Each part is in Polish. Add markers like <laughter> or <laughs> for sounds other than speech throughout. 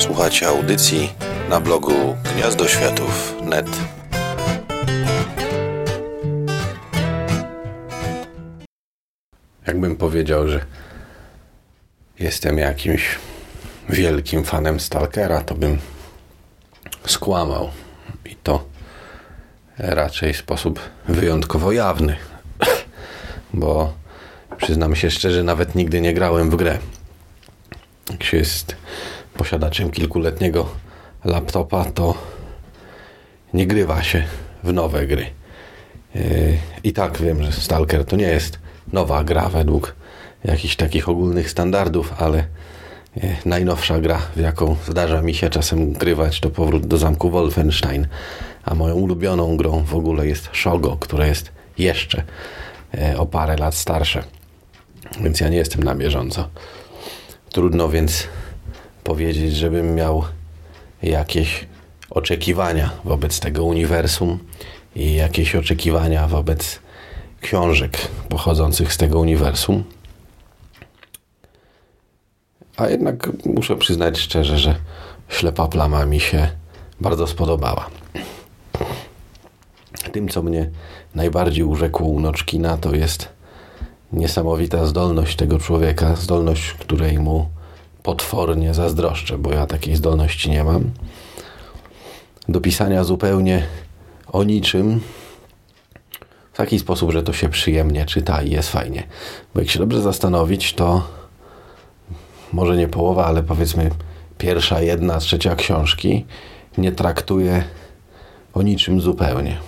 Słuchacie audycji na blogu gniazdoświatów.net. Jakbym powiedział, że jestem jakimś wielkim fanem Stalkera, to bym skłamał. I to raczej w sposób wyjątkowo jawny. Bo przyznam się szczerze, nawet nigdy nie grałem w grę. Jak się jest posiadaczem kilkuletniego laptopa, to nie grywa się w nowe gry. Yy, I tak wiem, że Stalker to nie jest nowa gra według jakichś takich ogólnych standardów, ale yy, najnowsza gra, w jaką zdarza mi się czasem grywać, to powrót do zamku Wolfenstein. A moją ulubioną grą w ogóle jest Shogo, która jest jeszcze yy, o parę lat starsze. Więc ja nie jestem na bieżąco. Trudno więc powiedzieć, żebym miał jakieś oczekiwania wobec tego uniwersum i jakieś oczekiwania wobec książek pochodzących z tego uniwersum. A jednak muszę przyznać szczerze, że ślepa plama mi się bardzo spodobała. Tym, co mnie najbardziej urzekło u Noczkina, to jest niesamowita zdolność tego człowieka, zdolność, której mu potwornie zazdroszczę, bo ja takiej zdolności nie mam. Do pisania zupełnie o niczym w taki sposób, że to się przyjemnie czyta i jest fajnie. Bo jak się dobrze zastanowić, to może nie połowa, ale powiedzmy pierwsza, jedna, trzecia książki nie traktuje o niczym zupełnie.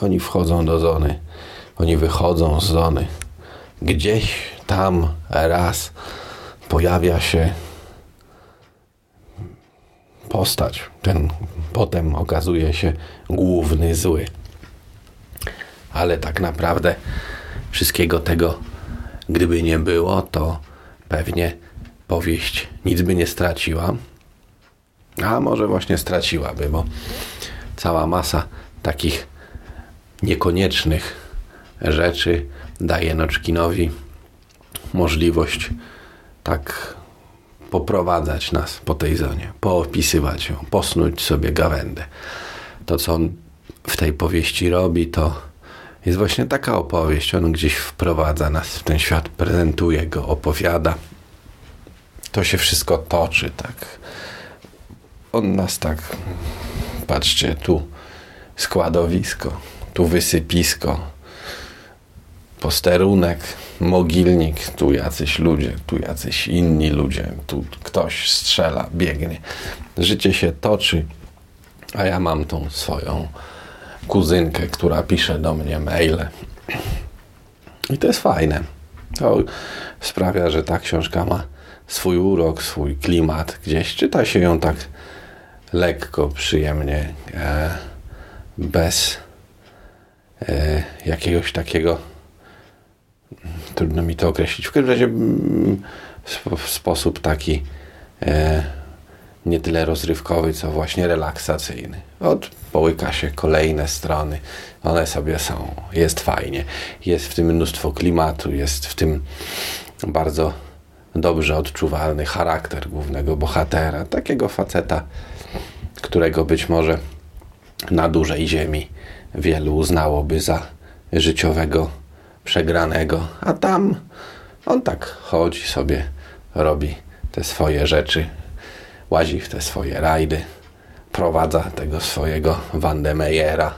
Oni wchodzą do zony, oni wychodzą z zony. Gdzieś tam raz pojawia się postać. Ten potem okazuje się główny zły. Ale tak naprawdę wszystkiego tego, gdyby nie było, to pewnie powieść nic by nie straciła. A może właśnie straciłaby, bo cała masa takich niekoniecznych rzeczy daje Noczkinowi możliwość tak poprowadzać nas po tej zonie, poopisywać ją, posnuć sobie gawędę. To, co on w tej powieści robi, to jest właśnie taka opowieść. On gdzieś wprowadza nas w ten świat, prezentuje go, opowiada. To się wszystko toczy, tak. On nas tak, patrzcie, tu składowisko, tu wysypisko, posterunek, mogilnik, tu jacyś ludzie, tu jacyś inni ludzie, tu ktoś strzela, biegnie. Życie się toczy, a ja mam tą swoją kuzynkę, która pisze do mnie maile. I to jest fajne. To sprawia, że ta książka ma swój urok, swój klimat gdzieś. Czyta się ją tak lekko, przyjemnie, e, bez e, jakiegoś takiego trudno mi to określić. W każdym razie mm, w sposób taki e, nie tyle rozrywkowy, co właśnie relaksacyjny. Od połyka się kolejne strony, one sobie są, jest fajnie, jest w tym mnóstwo klimatu, jest w tym bardzo dobrze odczuwalny charakter głównego bohatera, takiego faceta, którego być może na dużej ziemi wielu uznałoby za życiowego przegranego, a tam on tak chodzi sobie, robi te swoje rzeczy, łazi w te swoje rajdy, prowadza tego swojego Wandemeyera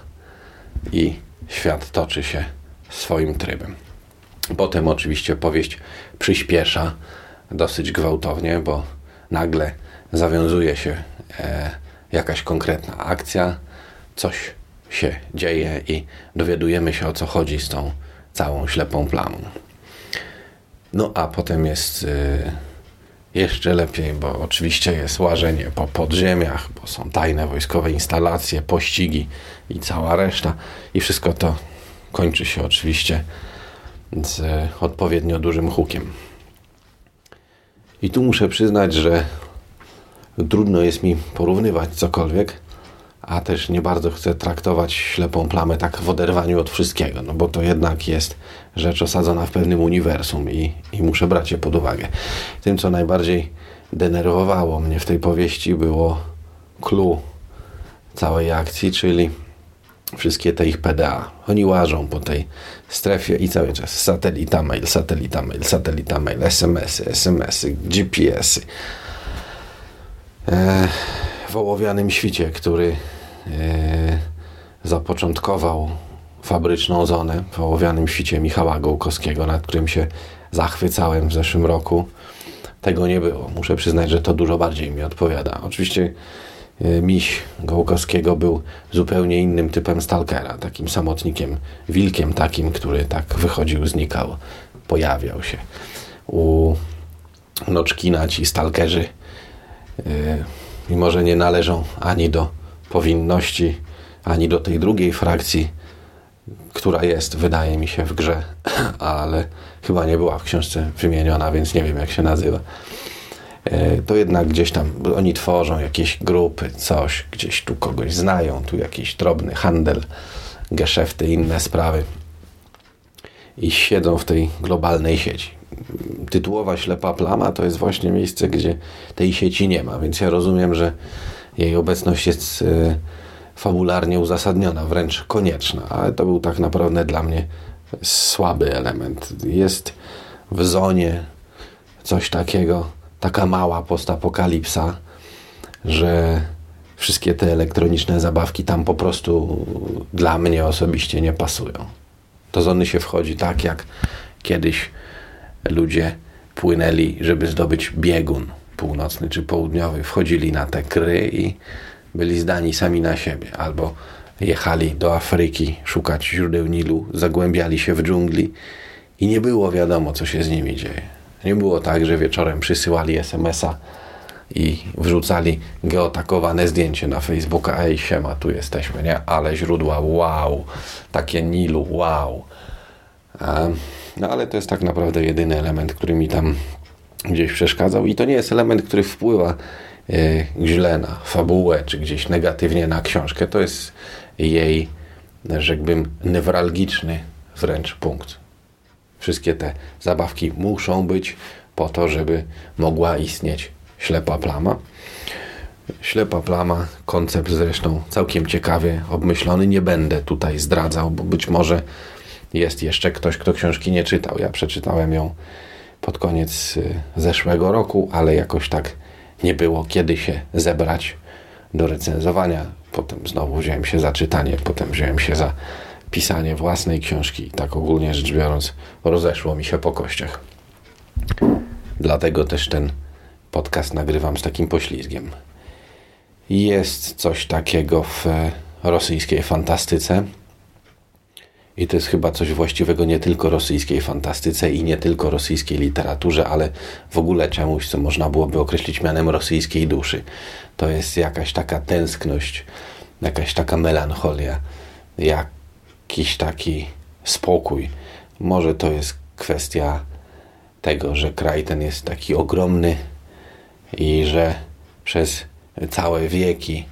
i świat toczy się swoim trybem. Potem oczywiście powieść przyspiesza dosyć gwałtownie, bo nagle zawiązuje się e, jakaś konkretna akcja, coś się dzieje i dowiadujemy się o co chodzi z tą całą ślepą plamą. No a potem jest y, jeszcze lepiej, bo oczywiście jest łażenie po podziemiach, bo są tajne wojskowe instalacje, pościgi i cała reszta. I wszystko to kończy się oczywiście z odpowiednio dużym hukiem. I tu muszę przyznać, że trudno jest mi porównywać cokolwiek, a też nie bardzo chcę traktować ślepą plamę tak w oderwaniu od wszystkiego, no bo to jednak jest rzecz osadzona w pewnym uniwersum i, i muszę brać je pod uwagę. Tym, co najbardziej denerwowało mnie w tej powieści, było clue całej akcji, czyli wszystkie te ich PDA. Oni łażą po tej strefie i cały czas satelita mail, satelita mail, satelita mail, SMS-y, SMS-y, GPS-y. E, w ołowianym świcie, który zapoczątkował fabryczną zonę, w ołowianym świcie Michała Gołkowskiego, nad którym się zachwycałem w zeszłym roku, tego nie było. Muszę przyznać, że to dużo bardziej mi odpowiada. Oczywiście E, miś Gołkowskiego był zupełnie innym typem stalkera, takim samotnikiem, wilkiem takim, który tak wychodził, znikał, pojawiał się. U Noczkina ci stalkerzy, yy, mimo że nie należą ani do powinności, ani do tej drugiej frakcji, która jest, wydaje mi się, w grze, <clears throat> ale chyba nie była w książce wymieniona, więc nie wiem jak się nazywa E, to jednak gdzieś tam oni tworzą jakieś grupy, coś, gdzieś tu kogoś znają, tu jakiś drobny handel, geszefty, inne sprawy i siedzą w tej globalnej sieci. Tytułowa ślepa plama to jest właśnie miejsce, gdzie tej sieci nie ma, więc ja rozumiem, że jej obecność jest e, fabularnie uzasadniona, wręcz konieczna, ale to był tak naprawdę dla mnie słaby element. Jest w zonie coś takiego, taka mała postapokalipsa, że wszystkie te elektroniczne zabawki tam po prostu dla mnie osobiście nie pasują. Do zony się wchodzi tak, jak kiedyś ludzie płynęli, żeby zdobyć biegun północny czy południowy. Wchodzili na te kry i byli zdani sami na siebie. Albo jechali do Afryki szukać źródeł Nilu, zagłębiali się w dżungli i nie było wiadomo, co się z nimi dzieje. Nie było tak, że wieczorem przysyłali SMS-a i wrzucali geotakowane zdjęcie na Facebooka. Ej, siema, tu jesteśmy, nie? Ale źródła, wow, takie Nilu, wow. No ale to jest tak naprawdę jedyny element, który mi tam gdzieś przeszkadzał i to nie jest element, który wpływa e, źle na fabułę, czy gdzieś negatywnie na książkę. To jest jej, rzekłbym, newralgiczny wręcz punkt. Wszystkie te zabawki muszą być po to, żeby mogła istnieć ślepa plama. Ślepa plama, koncept zresztą całkiem ciekawie obmyślony. Nie będę tutaj zdradzał, bo być może jest jeszcze ktoś, kto książki nie czytał. Ja przeczytałem ją pod koniec y, zeszłego roku, ale jakoś tak nie było kiedy się zebrać do recenzowania. Potem znowu wziąłem się za czytanie, potem wziąłem się za pisanie własnej książki i tak ogólnie rzecz biorąc rozeszło mi się po kościach. Dlatego też ten podcast nagrywam z takim poślizgiem. Jest coś takiego w rosyjskiej fantastyce. I to jest chyba coś właściwego nie tylko rosyjskiej fantastyce i nie tylko rosyjskiej literaturze, ale w ogóle czemuś, co można byłoby określić mianem rosyjskiej duszy. To jest jakaś taka tęskność, jakaś taka melancholia, jak jakiś taki spokój. Może to jest kwestia tego, że kraj ten jest taki ogromny i że przez całe wieki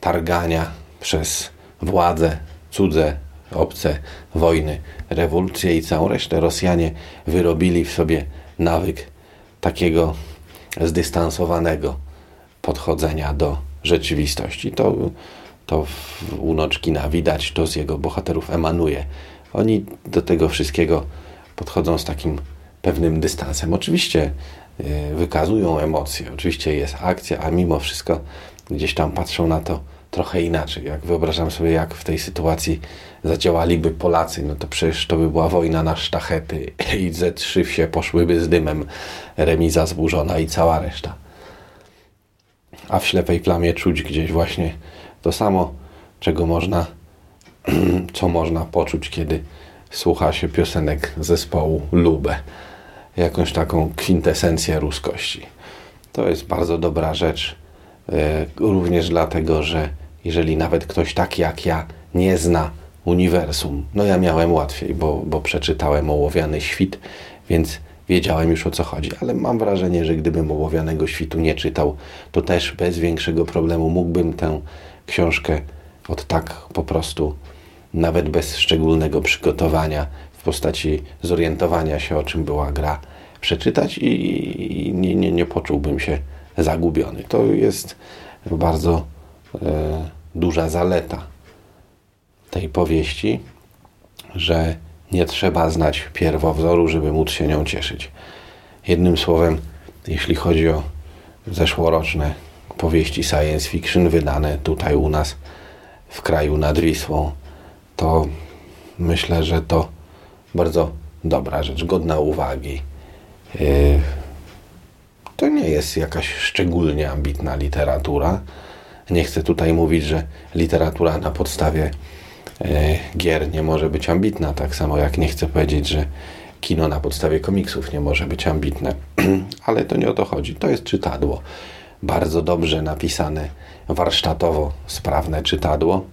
targania przez władze cudze, obce, wojny, rewolucje i całą resztę Rosjanie wyrobili w sobie nawyk takiego zdystansowanego podchodzenia do rzeczywistości. To to u Noczkina widać, to z jego bohaterów emanuje. Oni do tego wszystkiego podchodzą z takim pewnym dystansem. Oczywiście y, wykazują emocje, oczywiście jest akcja, a mimo wszystko gdzieś tam patrzą na to trochę inaczej. Jak wyobrażam sobie, jak w tej sytuacji zadziałaliby Polacy, no to przecież to by była wojna na sztachety i ze trzy wsie poszłyby z dymem, remiza zburzona i cała reszta. A w ślepej plamie czuć gdzieś właśnie to samo, czego można, <clears throat> co można poczuć, kiedy słucha się piosenek zespołu Lubę. Jakąś taką kwintesencję ruskości. To jest bardzo dobra rzecz, również dlatego, że jeżeli nawet ktoś tak jak ja nie zna uniwersum, no ja miałem łatwiej, bo, bo przeczytałem Ołowiany Świt, więc wiedziałem już o co chodzi, ale mam wrażenie, że gdybym Ołowianego Świtu nie czytał, to też bez większego problemu mógłbym tę książkę od tak po prostu, nawet bez szczególnego przygotowania w postaci zorientowania się, o czym była gra, przeczytać i nie, nie, nie poczułbym się zagubiony. To jest bardzo e, duża zaleta tej powieści, że nie trzeba znać pierwowzoru, żeby móc się nią cieszyć. Jednym słowem, jeśli chodzi o zeszłoroczne powieści science fiction wydane tutaj u nas w kraju nad Wisłą, to myślę, że to bardzo dobra rzecz, godna uwagi. Yy, to nie jest jakaś szczególnie ambitna literatura. Nie chcę tutaj mówić, że literatura na podstawie yy, gier nie może być ambitna, tak samo jak nie chcę powiedzieć, że kino na podstawie komiksów nie może być ambitne. <clears throat> Ale to nie o to chodzi. To jest czytadło. Bardzo dobrze napisane, warsztatowo sprawne czytadło.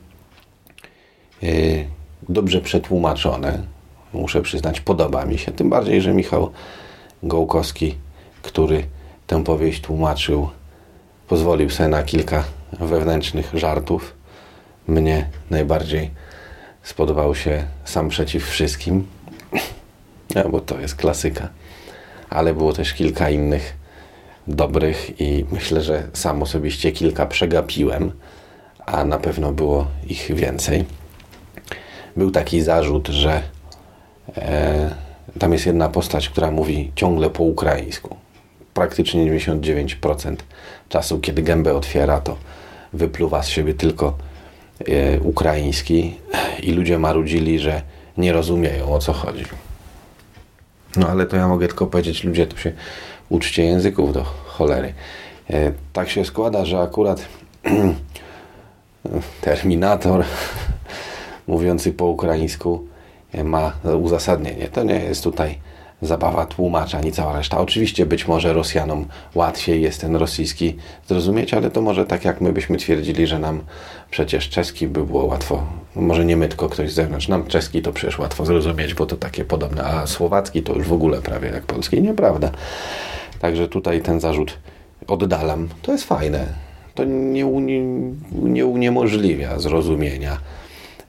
Yy, dobrze przetłumaczone. Muszę przyznać, podoba mi się. Tym bardziej, że Michał Gołkowski, który tę powieść tłumaczył, pozwolił sobie na kilka wewnętrznych żartów. Mnie najbardziej spodobał się sam przeciw wszystkim, no, <clears throat> bo to jest klasyka. Ale było też kilka innych dobrych i myślę, że sam osobiście kilka przegapiłem, a na pewno było ich więcej. Był taki zarzut, że e, tam jest jedna postać, która mówi ciągle po ukraińsku. Praktycznie 99% czasu, kiedy gębę otwiera, to wypluwa z siebie tylko e, ukraiński i ludzie marudzili, że nie rozumieją o co chodzi. No ale to ja mogę tylko powiedzieć, ludzie to się uczcie języków do cholery. E, tak się składa, że akurat <clears throat> Terminator <laughs> mówiący po ukraińsku ma uzasadnienie. To nie jest tutaj zabawa tłumacza, ani cała reszta. Oczywiście być może Rosjanom łatwiej jest ten rosyjski zrozumieć, ale to może tak jak my byśmy twierdzili, że nam przecież czeski by było łatwo, może nie my, tylko ktoś z zewnątrz, nam czeski to przecież łatwo zrozumieć, bo to takie podobne, a słowacki to już w ogóle prawie jak polski. Nieprawda. Także tutaj ten zarzut oddalam. To jest fajne. To nie, nie, nie uniemożliwia zrozumienia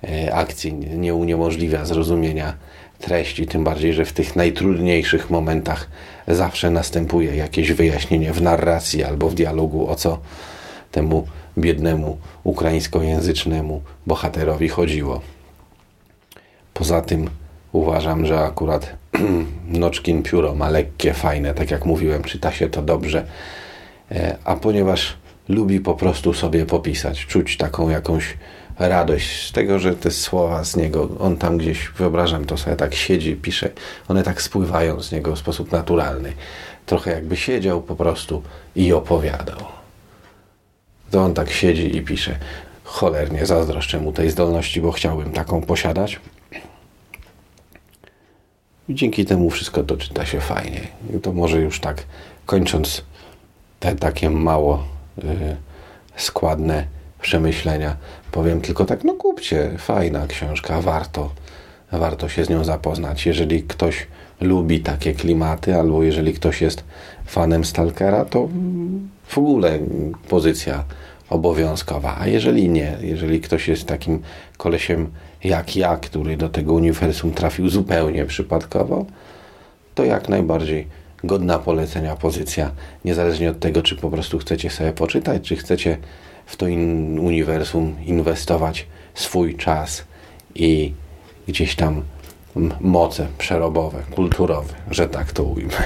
e, akcji, nie uniemożliwia zrozumienia treści, tym bardziej, że w tych najtrudniejszych momentach zawsze następuje jakieś wyjaśnienie w narracji albo w dialogu, o co temu biednemu ukraińskojęzycznemu bohaterowi chodziło. Poza tym uważam, że akurat <clears throat> Noczkin pióro ma lekkie, fajne, tak jak mówiłem, czyta się to dobrze, e, a ponieważ lubi po prostu sobie popisać, czuć taką jakąś radość z tego, że te słowa z niego, on tam gdzieś, wyobrażam to sobie, tak siedzi, pisze, one tak spływają z niego w sposób naturalny. Trochę jakby siedział po prostu i opowiadał. To on tak siedzi i pisze. Cholernie zazdroszczę mu tej zdolności, bo chciałbym taką posiadać. I dzięki temu wszystko to czyta się fajnie. I to może już tak kończąc te takie mało y, składne przemyślenia, powiem tylko tak, no kupcie, fajna książka, warto, warto się z nią zapoznać. Jeżeli ktoś lubi takie klimaty, albo jeżeli ktoś jest fanem Stalkera, to w ogóle pozycja obowiązkowa. A jeżeli nie, jeżeli ktoś jest takim kolesiem jak ja, który do tego uniwersum trafił zupełnie przypadkowo, to jak najbardziej godna polecenia pozycja, niezależnie od tego, czy po prostu chcecie sobie poczytać, czy chcecie w to in uniwersum inwestować swój czas i gdzieś tam moce przerobowe, kulturowe, że tak to ujmę.